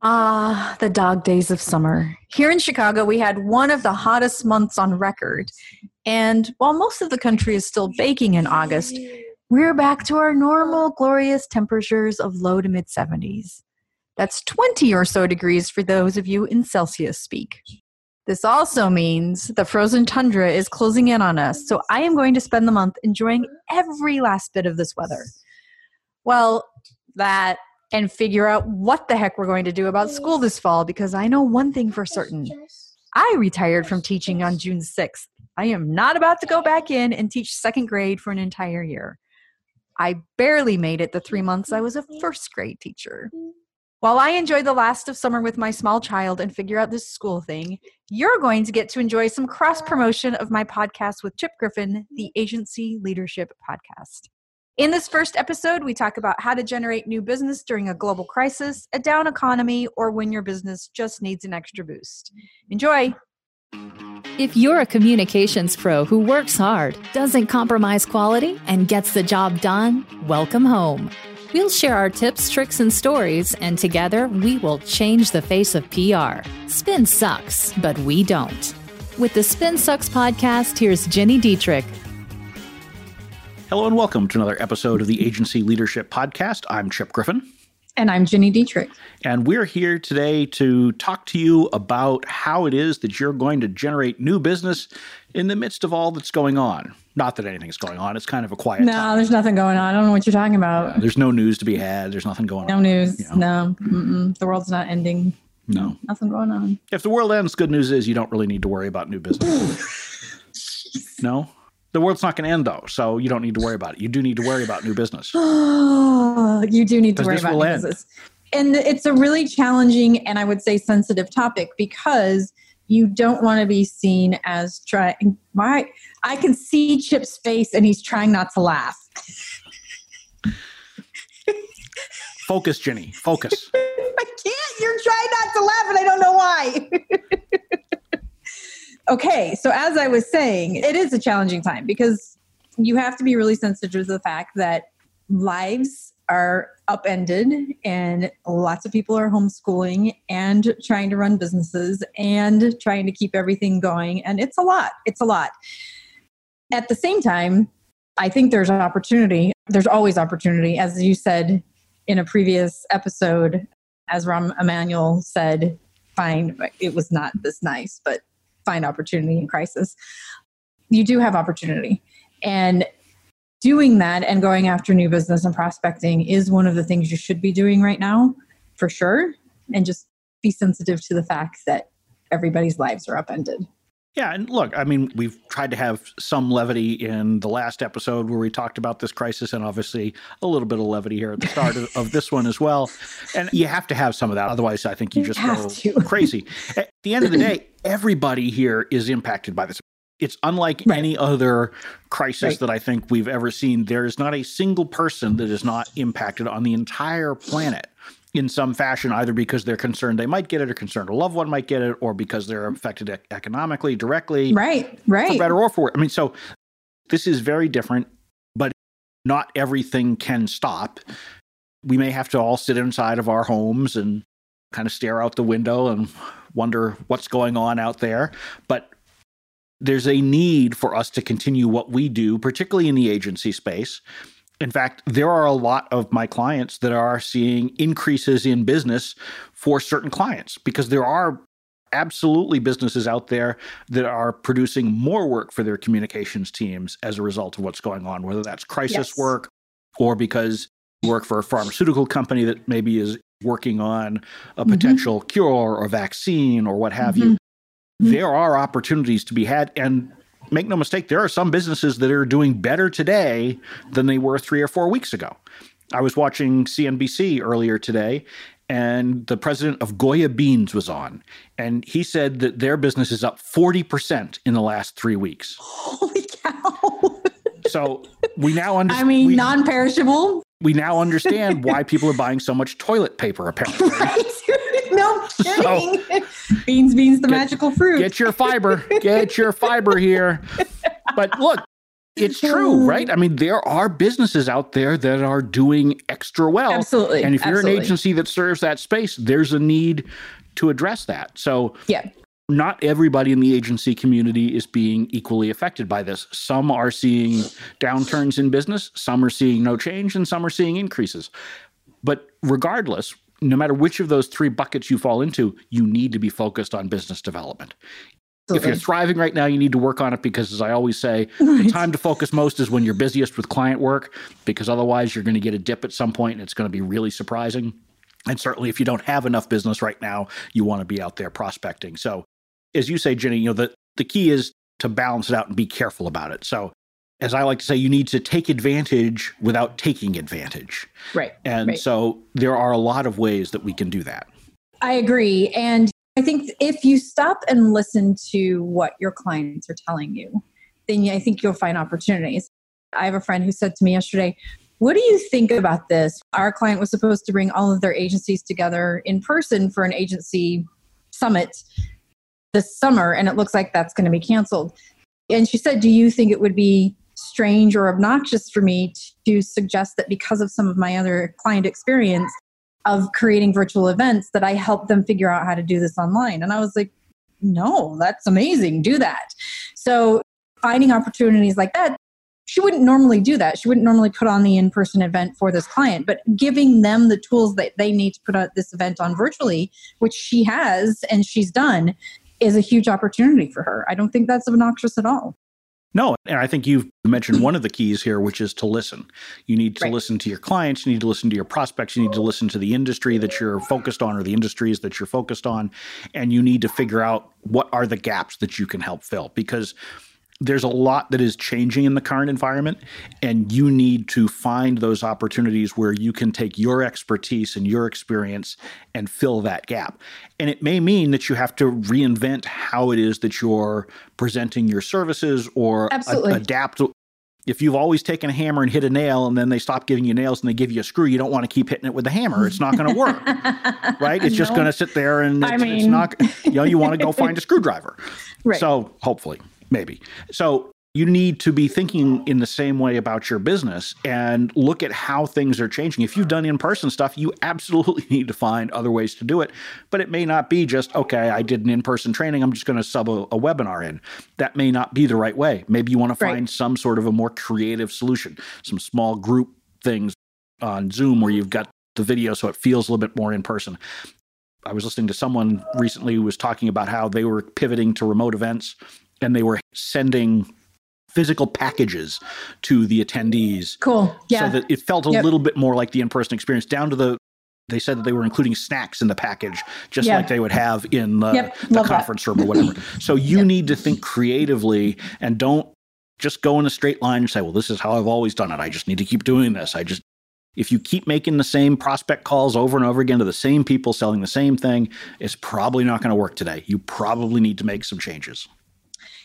Ah, the dog days of summer. Here in Chicago, we had one of the hottest months on record. And while most of the country is still baking in August, we're back to our normal glorious temperatures of low to mid 70s. That's 20 or so degrees for those of you in Celsius speak. This also means the frozen tundra is closing in on us, so I am going to spend the month enjoying every last bit of this weather. Well, that and figure out what the heck we're going to do about school this fall because I know one thing for certain. I retired from teaching on June 6th. I am not about to go back in and teach second grade for an entire year. I barely made it the three months I was a mm-hmm. first grade teacher. Mm-hmm. While I enjoy the last of summer with my small child and figure out this school thing, you're going to get to enjoy some cross promotion of my podcast with Chip Griffin, the Agency Leadership Podcast. In this first episode, we talk about how to generate new business during a global crisis, a down economy, or when your business just needs an extra boost. Enjoy! If you're a communications pro who works hard, doesn't compromise quality, and gets the job done, welcome home. We'll share our tips, tricks, and stories, and together we will change the face of PR. Spin sucks, but we don't. With the Spin Sucks podcast, here's Gini Dietrich, Hello and welcome to another episode of the Agency Leadership Podcast. I'm Chip Griffin. And I'm Gini Dietrich. And we're here today to talk to you about how it is that you're going to generate new business in the midst of all that's going on. Not that anything's going on, it's kind of a quiet No, time. there's nothing going on. I don't know what you're talking about. Uh, there's no news to be had, there's nothing going on. no on. news. you know. No. Mm-mm. The world's not ending. No. Nothing going on. If the world ends, good news is you don't really need to worry about new business. no? The world's not going to end though, so you don't need to worry about it. You do need to worry about new business. You do need to worry about new end. business. And it's a really challenging and I would say sensitive topic because you don't want to be seen as trying. Why? I can see Chip's face and he's trying not to laugh. Focus, Gini. Focus. I can't. You're trying not to laugh, and I don't know why. okay, so as I was saying, it is a challenging time because you have to be really sensitive to the fact that lives are upended and lots of people are homeschooling and trying to run businesses and trying to keep everything going. And it's a lot. It's a lot. At the same time, I think there's an opportunity. There's always opportunity. As you said in a previous episode, as Rahm Emanuel said, fine it was not this nice, but find opportunity in crisis. You do have opportunity. And doing that and going after new business and prospecting is one of the things you should be doing right now, for sure. And just be sensitive to the fact that everybody's lives are upended. Yeah, and look, I mean, we've tried to have some levity in the last episode where we talked about this crisis, and obviously a little bit of levity here at the start of, of this one as well. And you have to have some of that, otherwise, I think you just go crazy. At the end of the day, everybody here is impacted by this. It's unlike Right. any other crisis Right. that I think we've ever seen. There is not a single person that is not impacted on the entire planet in some fashion, either because they're concerned they might get it, or concerned a loved one might get it, or because they're affected ec- economically, directly, Right, right. for better or for worse. I mean, so this is very different, but not everything can stop. We may have to all sit inside of our homes and kind of stare out the window and wonder what's going on out there. But there's a need for us to continue what we do, particularly in the agency space. In fact, there are a lot of my clients that are seeing increases in business for certain clients because there are absolutely businesses out there that are producing more work for their communications teams as a result of what's going on, whether that's crisis Yes. work or because you work for a pharmaceutical company that maybe is working on a Mhm. potential cure or vaccine or what have you. Mhm. Mhm. There are opportunities to be had. And make no mistake, there are some businesses that are doing better today than they were three or four weeks ago. I was watching CNBC earlier today, and the president of Goya Beans was on, and he said that their business is up 40% in the last three weeks. Holy cow. So we now understand. I mean, non perishable. we now understand why people are buying so much toilet paper. Apparently, Right? No kidding. beans, beans, the Get- magical fruit. get your fiber, get your fiber here. But look, it's true, right? I mean, there are businesses out there that are doing extra well. Absolutely. And if you're absolutely. an agency that serves that space, there's a need to address that. So, Yeah. not everybody in the agency community is being equally affected by this. Some are seeing downturns in business, some are seeing no change, and some are seeing increases. But regardless, no matter which of those three buckets you fall into, you need to be focused on business development. If you're thriving right now, you need to work on it because, as I always say, the time to focus most is when you're busiest with client work, because otherwise you're going to get a dip at some point and it's going to be really surprising. And certainly, if you don't have enough business right now, you want to be out there prospecting. So, as you say, Gini, you know the the key is to balance it out and be careful about it. So, as I like to say, you need to take advantage without taking advantage. Right. And Right. so, there are a lot of ways that we can do that. I agree. And I think if you stop and listen to what your clients are telling you, then I think you'll find opportunities. I have a friend who said to me yesterday, What do you think about this? Our client was supposed to bring all of their agencies together in person for an agency summit this summer, and it looks like that's going to be canceled. And she said, Do you think it would be strange or obnoxious for me to suggest that because of some of my other client experience, of creating virtual events that I help them figure out how to do this online. And I was like, no, that's amazing. Do that. So finding opportunities like that, she wouldn't normally do that. She wouldn't normally put on the in-person event for this client, but giving them the tools that they need to put out this event on virtually, which she has and she's done, is a huge opportunity for her. I don't think that's obnoxious at all. No, and I think you've mentioned one of the keys here, which is to listen. You need to Right. listen to your clients, you need to listen to your prospects, you need to listen to the industry that you're focused on or the industries that you're focused on, and you need to figure out what are the gaps that you can help fill because there's a lot that is changing in the current environment and you need to find those opportunities where you can take your expertise and your experience and fill that gap. And it may mean that you have to reinvent how it is that you're presenting your services or a- adapt. If you've always taken a hammer and hit a nail and then they stop giving you nails and they give you a screw you don't want to keep hitting it with a hammer. It's not going to work right? It's just going to sit there and I it's, it's not you know you want to go find a screwdriver. Right. so hopefully, maybe. So you need to be thinking in the same way about your business and look at how things are changing. If you've done in person stuff, you absolutely need to find other ways to do it. But it may not be just, okay, I did an in person training, I'm just going to sub a, a webinar in. That may not be the right way. Maybe you want to Right. find some sort of a more creative solution, some small group things on Zoom where you've got the video so it feels a little bit more in person. I was listening to someone recently who was talking about how they were pivoting to remote events and they were sending physical packages to the attendees cool. Yeah. so that it felt a Yep. little bit more like the in-person experience down to the they said that they were including snacks in the package just Yeah. like they would have in the, Yep. the Love that. conference room or whatever so you Yep. need to think creatively and don't just go in a straight line and say well this is how i've always done it i just need to keep doing this i just if you keep making the same prospect calls over and over again to the same people selling the same thing it's probably not going to work today you probably need to make some changes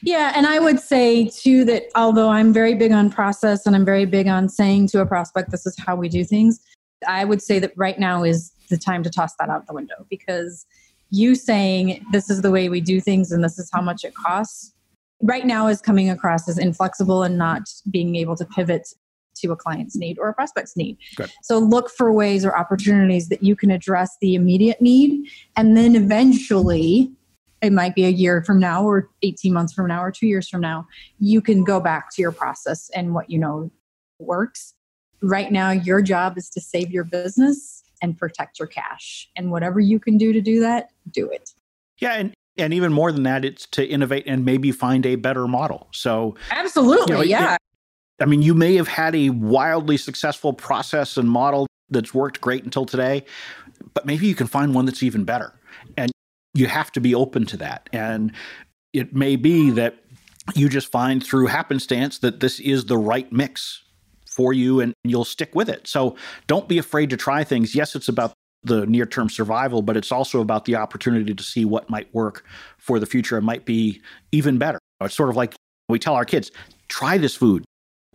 Yeah, and I would say too that although I'm very big on process and I'm very big on saying to a prospect, this is how we do things, I would say that right now is the time to toss that out the window because you saying this is the way we do things and this is how much it costs right now is coming across as inflexible and not being able to pivot to a client's need or a prospect's need. Good. So look for ways or opportunities that you can address the immediate need and then eventually it might be a year from now or 18 months from now or 2 years from now you can go back to your process and what you know works. Right now your job is to save your business and protect your cash. And whatever you can do to do that, do it. yeah and and even more than that it's to innovate and maybe find a better model so Absolutely. You know, it- yeah. I mean, you may have had a wildly successful process and model that's worked great until today, but maybe you can find one that's even better. And you have to be open to that. And it may be that you just find through happenstance that this is the right mix for you and you'll stick with it. So don't be afraid to try things. Yes, it's about the near term survival, but it's also about the opportunity to see what might work for the future and might be even better. It's sort of like we tell our kids, try this food.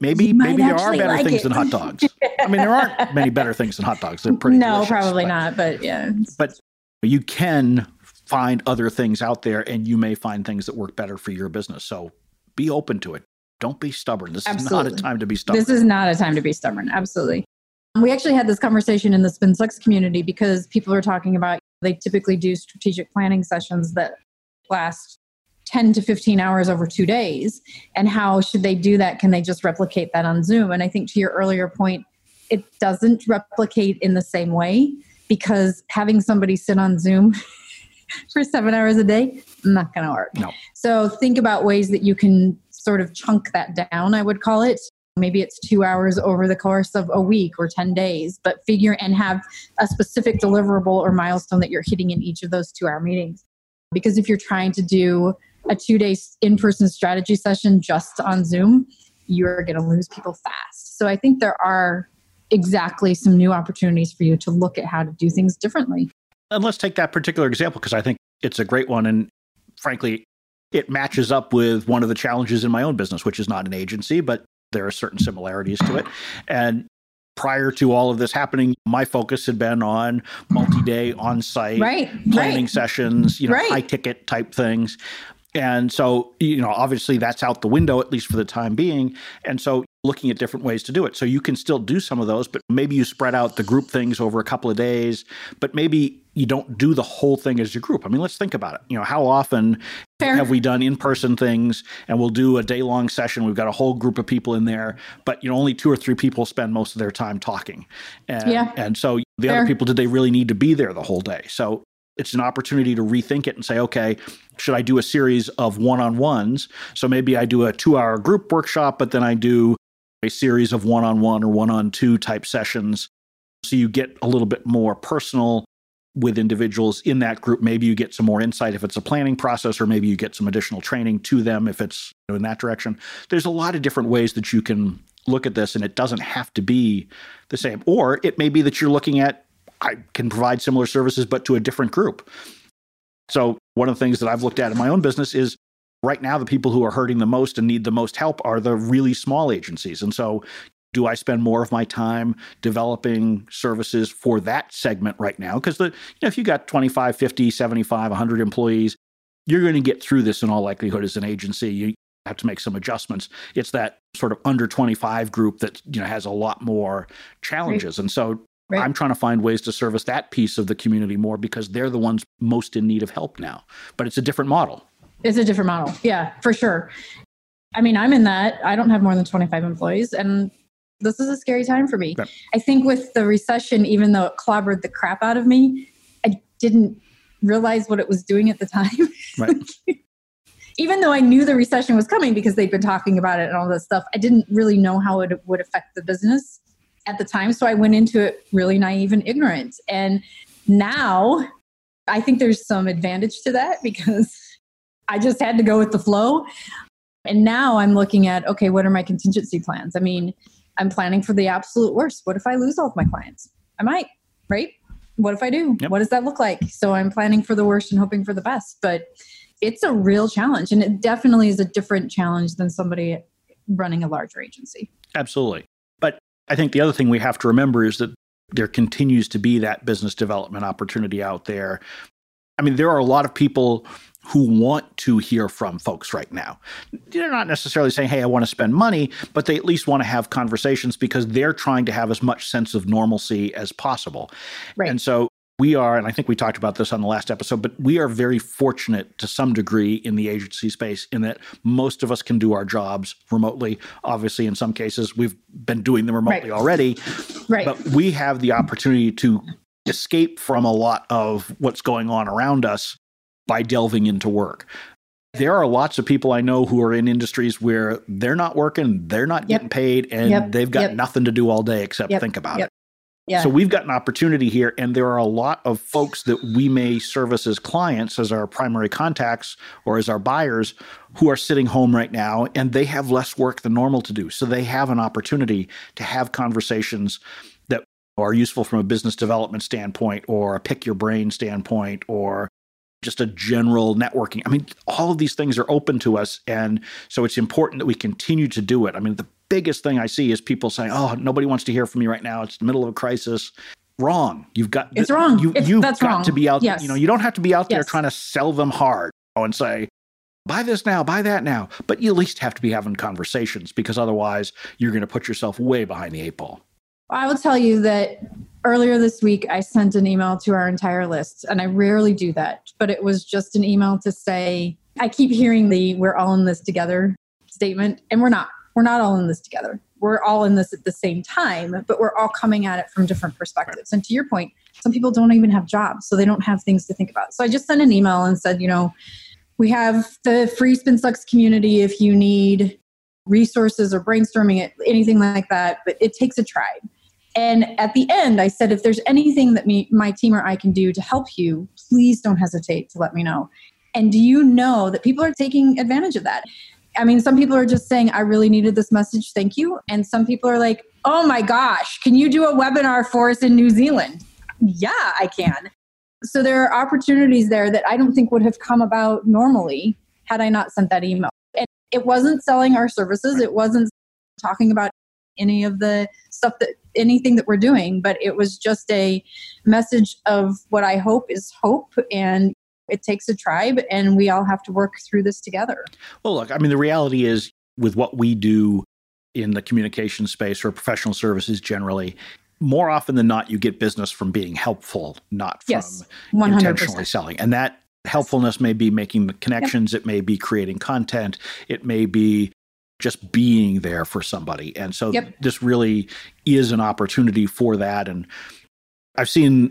Maybe maybe there are better like things it. than hot dogs. I mean, there aren't many better things than hot dogs. They're pretty no, probably but- not. But yeah. But you can find other things out there and you may find things that work better for your business. So be open to it. Don't be stubborn. This is not a time to be stubborn. This is not a time to be stubborn. Absolutely. We actually had this conversation in the SpinSucks community because people are talking about they typically do strategic planning sessions that last 10 to 15 hours over two days. And how should they do that? Can they just replicate that on Zoom? And I think to your earlier point, it doesn't replicate in the same way because having somebody sit on Zoom for seven hours a day, not going to work. No. So think about ways that you can sort of chunk that down, I would call it. Maybe it's two hours over the course of a week or 10 days, but figure and have a specific deliverable or milestone that you're hitting in each of those two hour meetings. Because if you're trying to do a two day in person strategy session just on Zoom, you're going to lose people fast. So I think there are exactly some new opportunities for you to look at how to do things differently. And let's take that particular example because I think it's a great one. And frankly, it matches up with one of the challenges in my own business, which is not an agency, but there are certain similarities to it. And prior to all of this happening, my focus had been on multi-day on-site right, planning right. sessions, you know, Right. high ticket type things. And so, you know, obviously that's out the window, at least for the time being. And so looking at different ways to do it. So you can still do some of those, but maybe you spread out the group things over a couple of days, but maybe you don't do the whole thing as your group. I mean, let's think about it. You know, how often Fair. have we done in-person things and we'll do a day-long session we've got a whole group of people in there but you know only two or three people spend most of their time talking and Yeah. and so the Fair. other people did they really need to be there the whole day so it's an opportunity to rethink it and say okay should i do a series of one-on-ones so maybe i do a two-hour group workshop but then i do a series of one-on-one or one-on-two type sessions so you get a little bit more personal with individuals in that group. Maybe you get some more insight if it's a planning process, or maybe you get some additional training to them if it's in that direction. There's a lot of different ways that you can look at this, and it doesn't have to be the same. Or it may be that you're looking at, I can provide similar services, but to a different group. So, one of the things that I've looked at in my own business is right now, the people who are hurting the most and need the most help are the really small agencies. And so, do I spend more of my time developing services for that segment right now? Because the you know, if you got 25, 50, 75, 100 employees, you're going to get through this in all likelihood as an agency. You have to make some adjustments. It's that sort of under 25 group that you know has a lot more challenges. And so Right. I'm trying to find ways to service that piece of the community more because they're the ones most in need of help now. But it's a different model. It's a different model. Yeah, for sure. I mean, I'm in that. I don't have more than 25 employees, and this is a scary time for me. I think with the recession, even though it clobbered the crap out of me, I didn't realize what it was doing at the time. Right. even though I knew the recession was coming because they've been talking about it and all this stuff, I didn't really know how it would affect the business at the time. So I went into it really naive and ignorant. And now I think there's some advantage to that because I just had to go with the flow. And now I'm looking at okay, what are my contingency plans? I mean, I'm planning for the absolute worst. What if I lose all of my clients? I might, right? What if I do? Yep. What does that look like? So I'm planning for the worst and hoping for the best. But it's a real challenge. And it definitely is a different challenge than somebody running a larger agency. Absolutely. I think the other thing we have to remember is that there continues to be that business development opportunity out there. I mean, there are a lot of people who want to hear from folks right now. They're not necessarily saying, hey, I want to spend money, but they at least want to have conversations because they're trying to have as much sense of normalcy as possible. Right. And so we are, and I think we talked about this on the last episode, but we are very fortunate to some degree in the agency space in that most of us can do our jobs remotely. Obviously, in some cases, we've been doing them remotely Right. already, right. but we have the opportunity to escape from a lot of what's going on around us by delving into work. There are lots of people I know who are in industries where they're not working, they're not Yep. getting paid, and Yep. they've got Yep. nothing to do all day except think about it. Yeah. So we've got an opportunity here, and there are a lot of folks that we may service as clients, as our primary contacts, or as our buyers, who are sitting home right now, and they have less work than normal to do. So they have an opportunity to have conversations that are useful from a business development standpoint, or a pick your brain standpoint, or just a general networking. I mean, all of these things are open to us. And so it's important that we continue to do it. I mean, the biggest thing I see is people saying, oh, nobody wants to hear from me right now. It's the middle of a crisis. Wrong. You've got It's wrong. You, It's- you've got wrong. to be out Yes. You know, you don't have to be out there Yes. trying to sell them hard and say, buy this now, buy that now. But you at least have to be having conversations because otherwise you're going to put yourself way behind the eight ball. I will tell you that earlier this week I sent an email to our entire list, and I rarely do that, but it was just an email to say, I keep hearing the we're all in this together statement, and we're not. We're not all in this together. We're all in this at the same time, but we're all coming at it from different perspectives. And to your point, some people don't even have jobs, so they don't have things to think about. So I just sent an email and said, you know, we have the free SpinSucks community if you need resources or brainstorming it, anything like that, but it takes a tribe. And at the end, I said, if there's anything that me, my team or I can do to help you, please don't hesitate to let me know. And do you know that people are taking advantage of that? I mean, some people are just saying, I really needed this message, thank you. And some people are like, oh my gosh, can you do a webinar for us in New Zealand? Yeah, I can. So there are opportunities there that I don't think would have come about normally had I not sent that email. And it wasn't selling our services, it wasn't talking about any of the stuff that anything that we're doing, but it was just a message of what I hope is hope and it takes a tribe and we all have to work through this together. Well, look, I mean, the reality is with what we do in the communication space or professional services generally, more often than not, you get business from being helpful, not from yes, 100%. intentionally selling. And that helpfulness may be making the connections, yep. it may be creating content, it may be just being there for somebody. And so yep. this really is an opportunity for that. And I've seen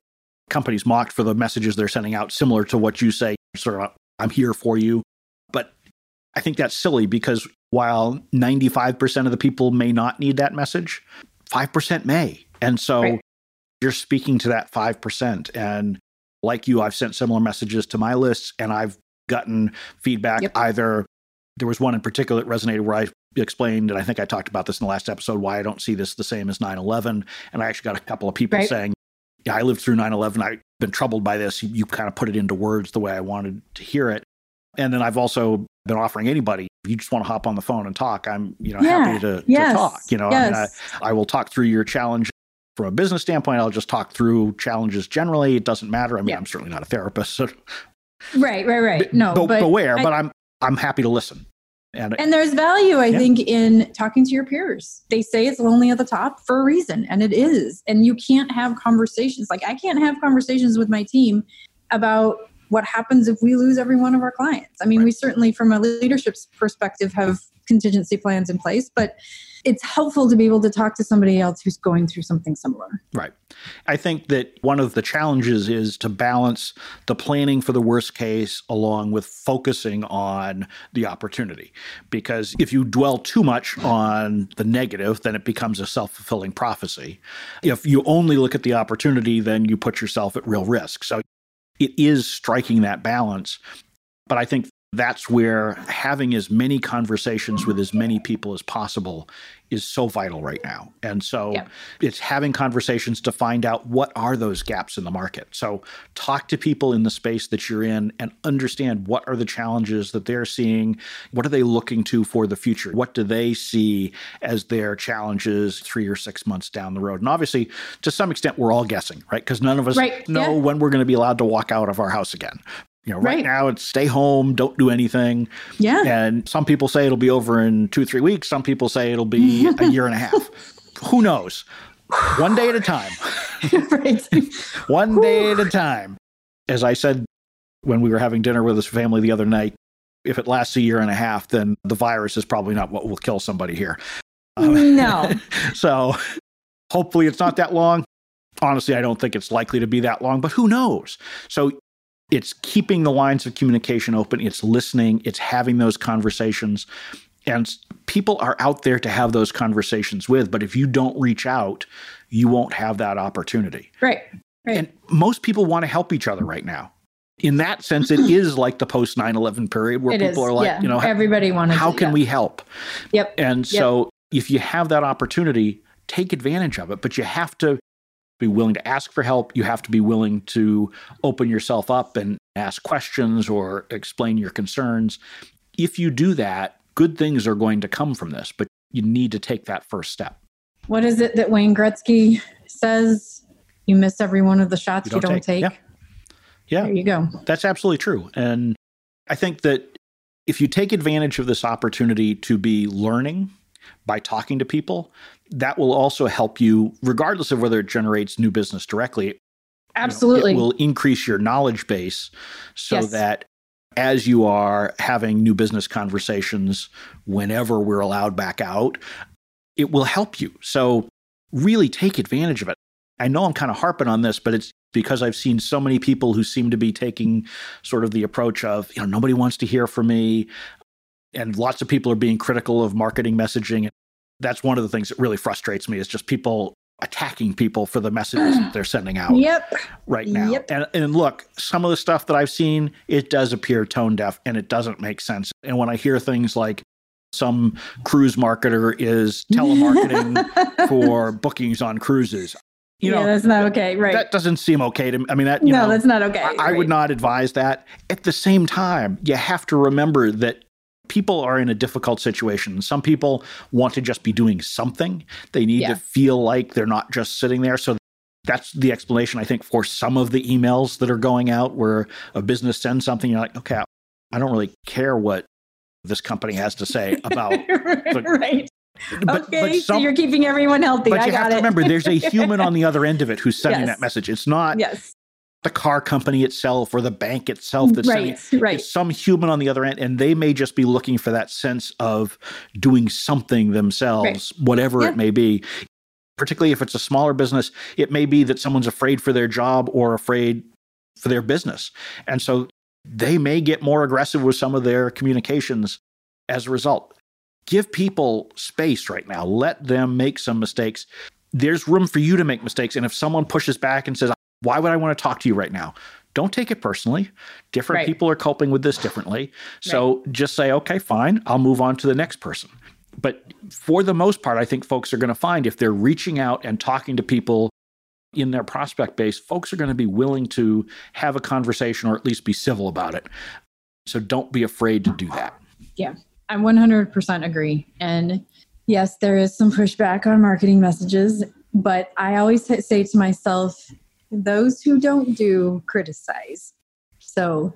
companies mocked for the messages they're sending out, similar to what you say, sort of, I'm here for you. But I think that's silly because while 95% of the people may not need that message, 5% may. And so right. you're speaking to that 5%. And like you, I've sent similar messages to my lists and I've gotten feedback yep. either there was one in particular that resonated where I explained, and I think I talked about this in the last episode, why I don't see this the same as 9 11. And I actually got a couple of people right. saying, Yeah, I lived through 9 11. I've been troubled by this. You, you kind of put it into words the way I wanted to hear it. And then I've also been offering anybody, if you just want to hop on the phone and talk, I'm, you know, yeah. happy to, yes. to, talk. You know, yes. I, mean, I, I will talk through your challenge from a business standpoint. I'll just talk through challenges generally. It doesn't matter. I mean, yeah. I'm certainly not a therapist. So. Right, right, right. No, but, but beware. I, but I'm I'm happy to listen. And, and there's value, I yeah. think, in talking to your peers. They say it's lonely at the top for a reason, and it is. And you can't have conversations like I can't have conversations with my team about what happens if we lose every one of our clients. I mean, right. we certainly, from a leadership perspective, have contingency plans in place, but it's helpful to be able to talk to somebody else who's going through something similar. Right. I think that one of the challenges is to balance the planning for the worst case along with focusing on the opportunity. Because if you dwell too much on the negative, then it becomes a self fulfilling prophecy. If you only look at the opportunity, then you put yourself at real risk. So it is striking that balance. But I think that's where having as many conversations with as many people as possible is so vital right now. And so yeah. it's having conversations to find out what are those gaps in the market. So talk to people in the space that you're in and understand what are the challenges that they're seeing, what are they looking to for the future? What do they see as their challenges 3 or 6 months down the road? And obviously to some extent we're all guessing, right? Cuz none of us right. know yeah. when we're going to be allowed to walk out of our house again. You know, right, right, now it's stay home, don't do anything. Yeah. And some people say it'll be over in two, three weeks. Some people say it'll be a year and a half. Who knows? One day at a time. right. One day at a time. As I said when we were having dinner with his family the other night, if it lasts a year and a half, then the virus is probably not what will kill somebody here. Um, no. so hopefully it's not that long. Honestly, I don't think it's likely to be that long, but who knows? So it's keeping the lines of communication open, it's listening, it's having those conversations. And people are out there to have those conversations with, but if you don't reach out, you won't have that opportunity. Right. right. And most people want to help each other right now. In that sense, it is like the post 9 11 period where it people is, are like, yeah. you know, everybody wants how can yeah. we help? Yep. And so if you have that opportunity, take advantage of it, but you have to be willing to ask for help. You have to be willing to open yourself up and ask questions or explain your concerns. If you do that, good things are going to come from this, but you need to take that first step. What is it that Wayne Gretzky says? You miss every one of the shots you don't, you don't take. take. Yeah. yeah. There you go. That's absolutely true. And I think that if you take advantage of this opportunity to be learning by talking to people, that will also help you, regardless of whether it generates new business directly. Absolutely. You know, it will increase your knowledge base so Yes. that as you are having new business conversations, whenever we're allowed back out, it will help you. So, really take advantage of it. I know I'm kind of harping on this, but it's because I've seen so many people who seem to be taking sort of the approach of, you know, nobody wants to hear from me. And lots of people are being critical of marketing messaging. That's one of the things that really frustrates me is just people attacking people for the messages that they're sending out Yep. right now. Yep. And, and look, some of the stuff that I've seen, it does appear tone deaf and it doesn't make sense. And when I hear things like some cruise marketer is telemarketing for bookings on cruises, you yeah, know, that's not okay. Right. that doesn't seem okay to me. I mean, that, you no, know, that's not okay. I, I would not advise that. At the same time, you have to remember that people are in a difficult situation. Some people want to just be doing something. They need Yeah. to feel like they're not just sitting there. So that's the explanation, I think, for some of the emails that are going out where a business sends something, you're like, okay, I don't really care what this company has to say about. right. but, okay, but so you're keeping everyone healthy. but I you got have it. to remember there's a human on the other end of it who's sending Yes. that message. It's not yes. The car company itself or the bank itself that's Right. Right. it's some human on the other end and they may just be looking for that sense of doing something themselves whatever Yeah. it may be particularly if it's a smaller business it may be that someone's afraid for their job or afraid for their business and so they may get more aggressive with some of their communications as a result give people space right now let them make some mistakes there's room for you to make mistakes and if someone pushes back and says why would i want to talk to you right now don't take it personally. Different Right. people are coping with this differently. So just say, okay, fine, I'll move on to the next person. But for the most part, I think folks are going to find if they're reaching out and talking to people in their prospect base, folks are going to be willing to have a conversation or at least be civil about it. So don't be afraid to do that. Yeah, I 100% agree. And yes, there is some pushback on marketing messages, but I always say to myself, those who don't do criticize. So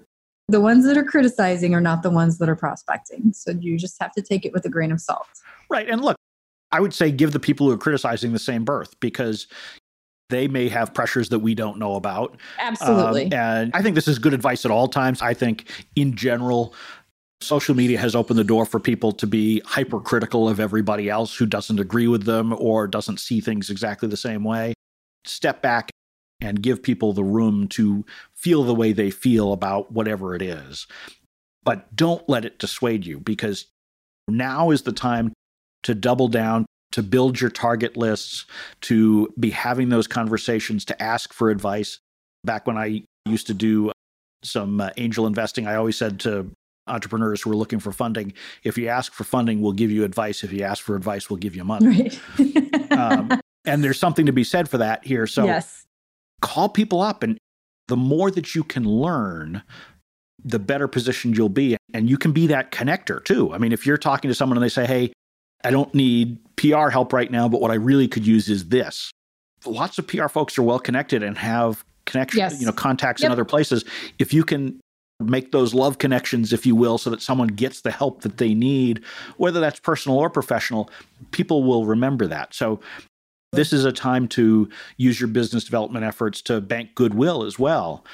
the ones that are criticizing are not the ones that are prospecting. So you just have to take it with a grain of salt. Right. And look, I would say give the people who are criticizing the same berth because they may have pressures that we don't know about. Absolutely. Um, and I think this is good advice at all times. I think in general, social media has opened the door for people to be hypercritical of everybody else who doesn't agree with them or doesn't see things exactly the same way. Step back and give people the room to feel the way they feel about whatever it is. But don't let it dissuade you because now is the time to double down, to build your target lists, to be having those conversations, to ask for advice. Back when I used to do some uh, angel investing, I always said to entrepreneurs who are looking for funding, if you ask for funding, we'll give you advice. If you ask for advice, we'll give you money. right. Um, and there's something to be said for that here. So yes. Call people up and the more that you can learn the better positioned you'll be and you can be that connector too. I mean if you're talking to someone and they say hey i don't need pr help right now but what i really could use is this lots of pr folks are well connected and have connections Yes. you know contacts in other places. If you can make those love connections if you will so that someone gets the help that they need whether that's personal or professional people will remember that. So this is a time to use your business development efforts to bank goodwill as well.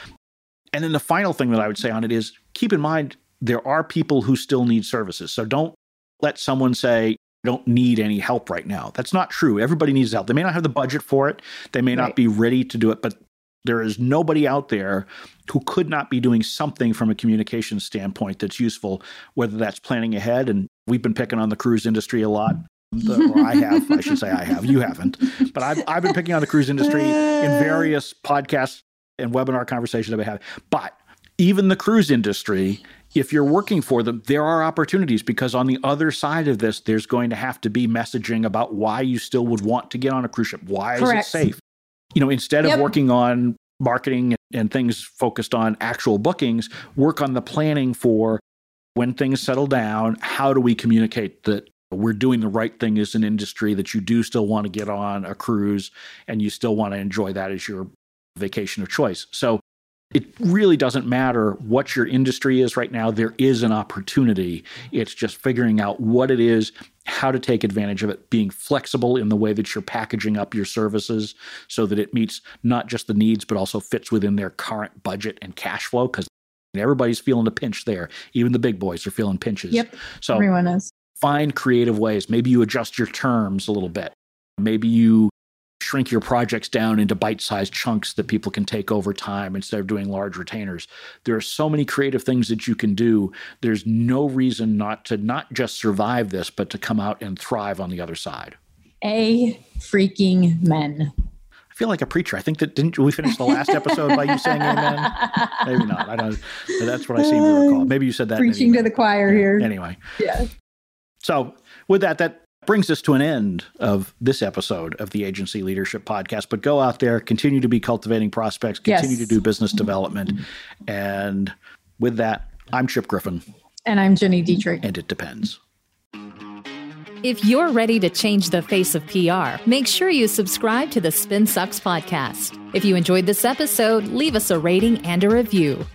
And then the final thing that I would say on it is keep in mind there are people who still need services. So don't let someone say, I don't need any help right now. That's not true. Everybody needs help. They may not have the budget for it, they may not be ready to do it, but there is nobody out there who could not be doing something from a communication standpoint that's useful, whether that's planning ahead. And we've been picking on the cruise industry a lot. The- I have, I should say I have. You haven't. But I've, I've been picking on the cruise industry in various podcasts and webinar conversations I've been having. But even the cruise industry, if you're working for them, there are opportunities because on the other side of this, there's going to have to be messaging about why you still would want to get on a cruise ship. Why Correct. is it safe? You know, instead of Yep. working on marketing and things focused on actual bookings, work on the planning for when things settle down. How do we communicate that we're doing the right thing as an industry, that you do still want to get on a cruise and you still want to enjoy that as your vacation of choice? So it really doesn't matter what your industry is right now. There is an opportunity. It's just figuring out what it is, how to take advantage of it, being flexible in the way that you're packaging up your services so that it meets not just the needs, but also fits within their current budget and cash flow. Because everybody's feeling a pinch there. Even the big boys are feeling pinches. Yep. So Everyone is. Find creative ways. Maybe you adjust your terms a little bit. Maybe you shrink your projects down into bite-sized chunks that people can take over time instead of doing large retainers. There are so many creative things that you can do. There's no reason not to not just survive this, but to come out and thrive on the other side. A freaking men. I feel like a preacher. I think that didn't we finish the last episode by you saying amen? Maybe not. I don't. That's what I seem to recall. Maybe you said that. Preaching to the choir here. Anyway, Yeah. So, with that, that brings us to an end of this episode of the Agency Leadership Podcast. But go out there, continue to be cultivating prospects, continue Yes. to do business development. And with that, I'm Chip Griffin, And I'm Gini Dietrich. and it depends. If you're ready to change the face of PR, make sure you subscribe to the Spin Sucks podcast. If you enjoyed this episode, leave us a rating and a review.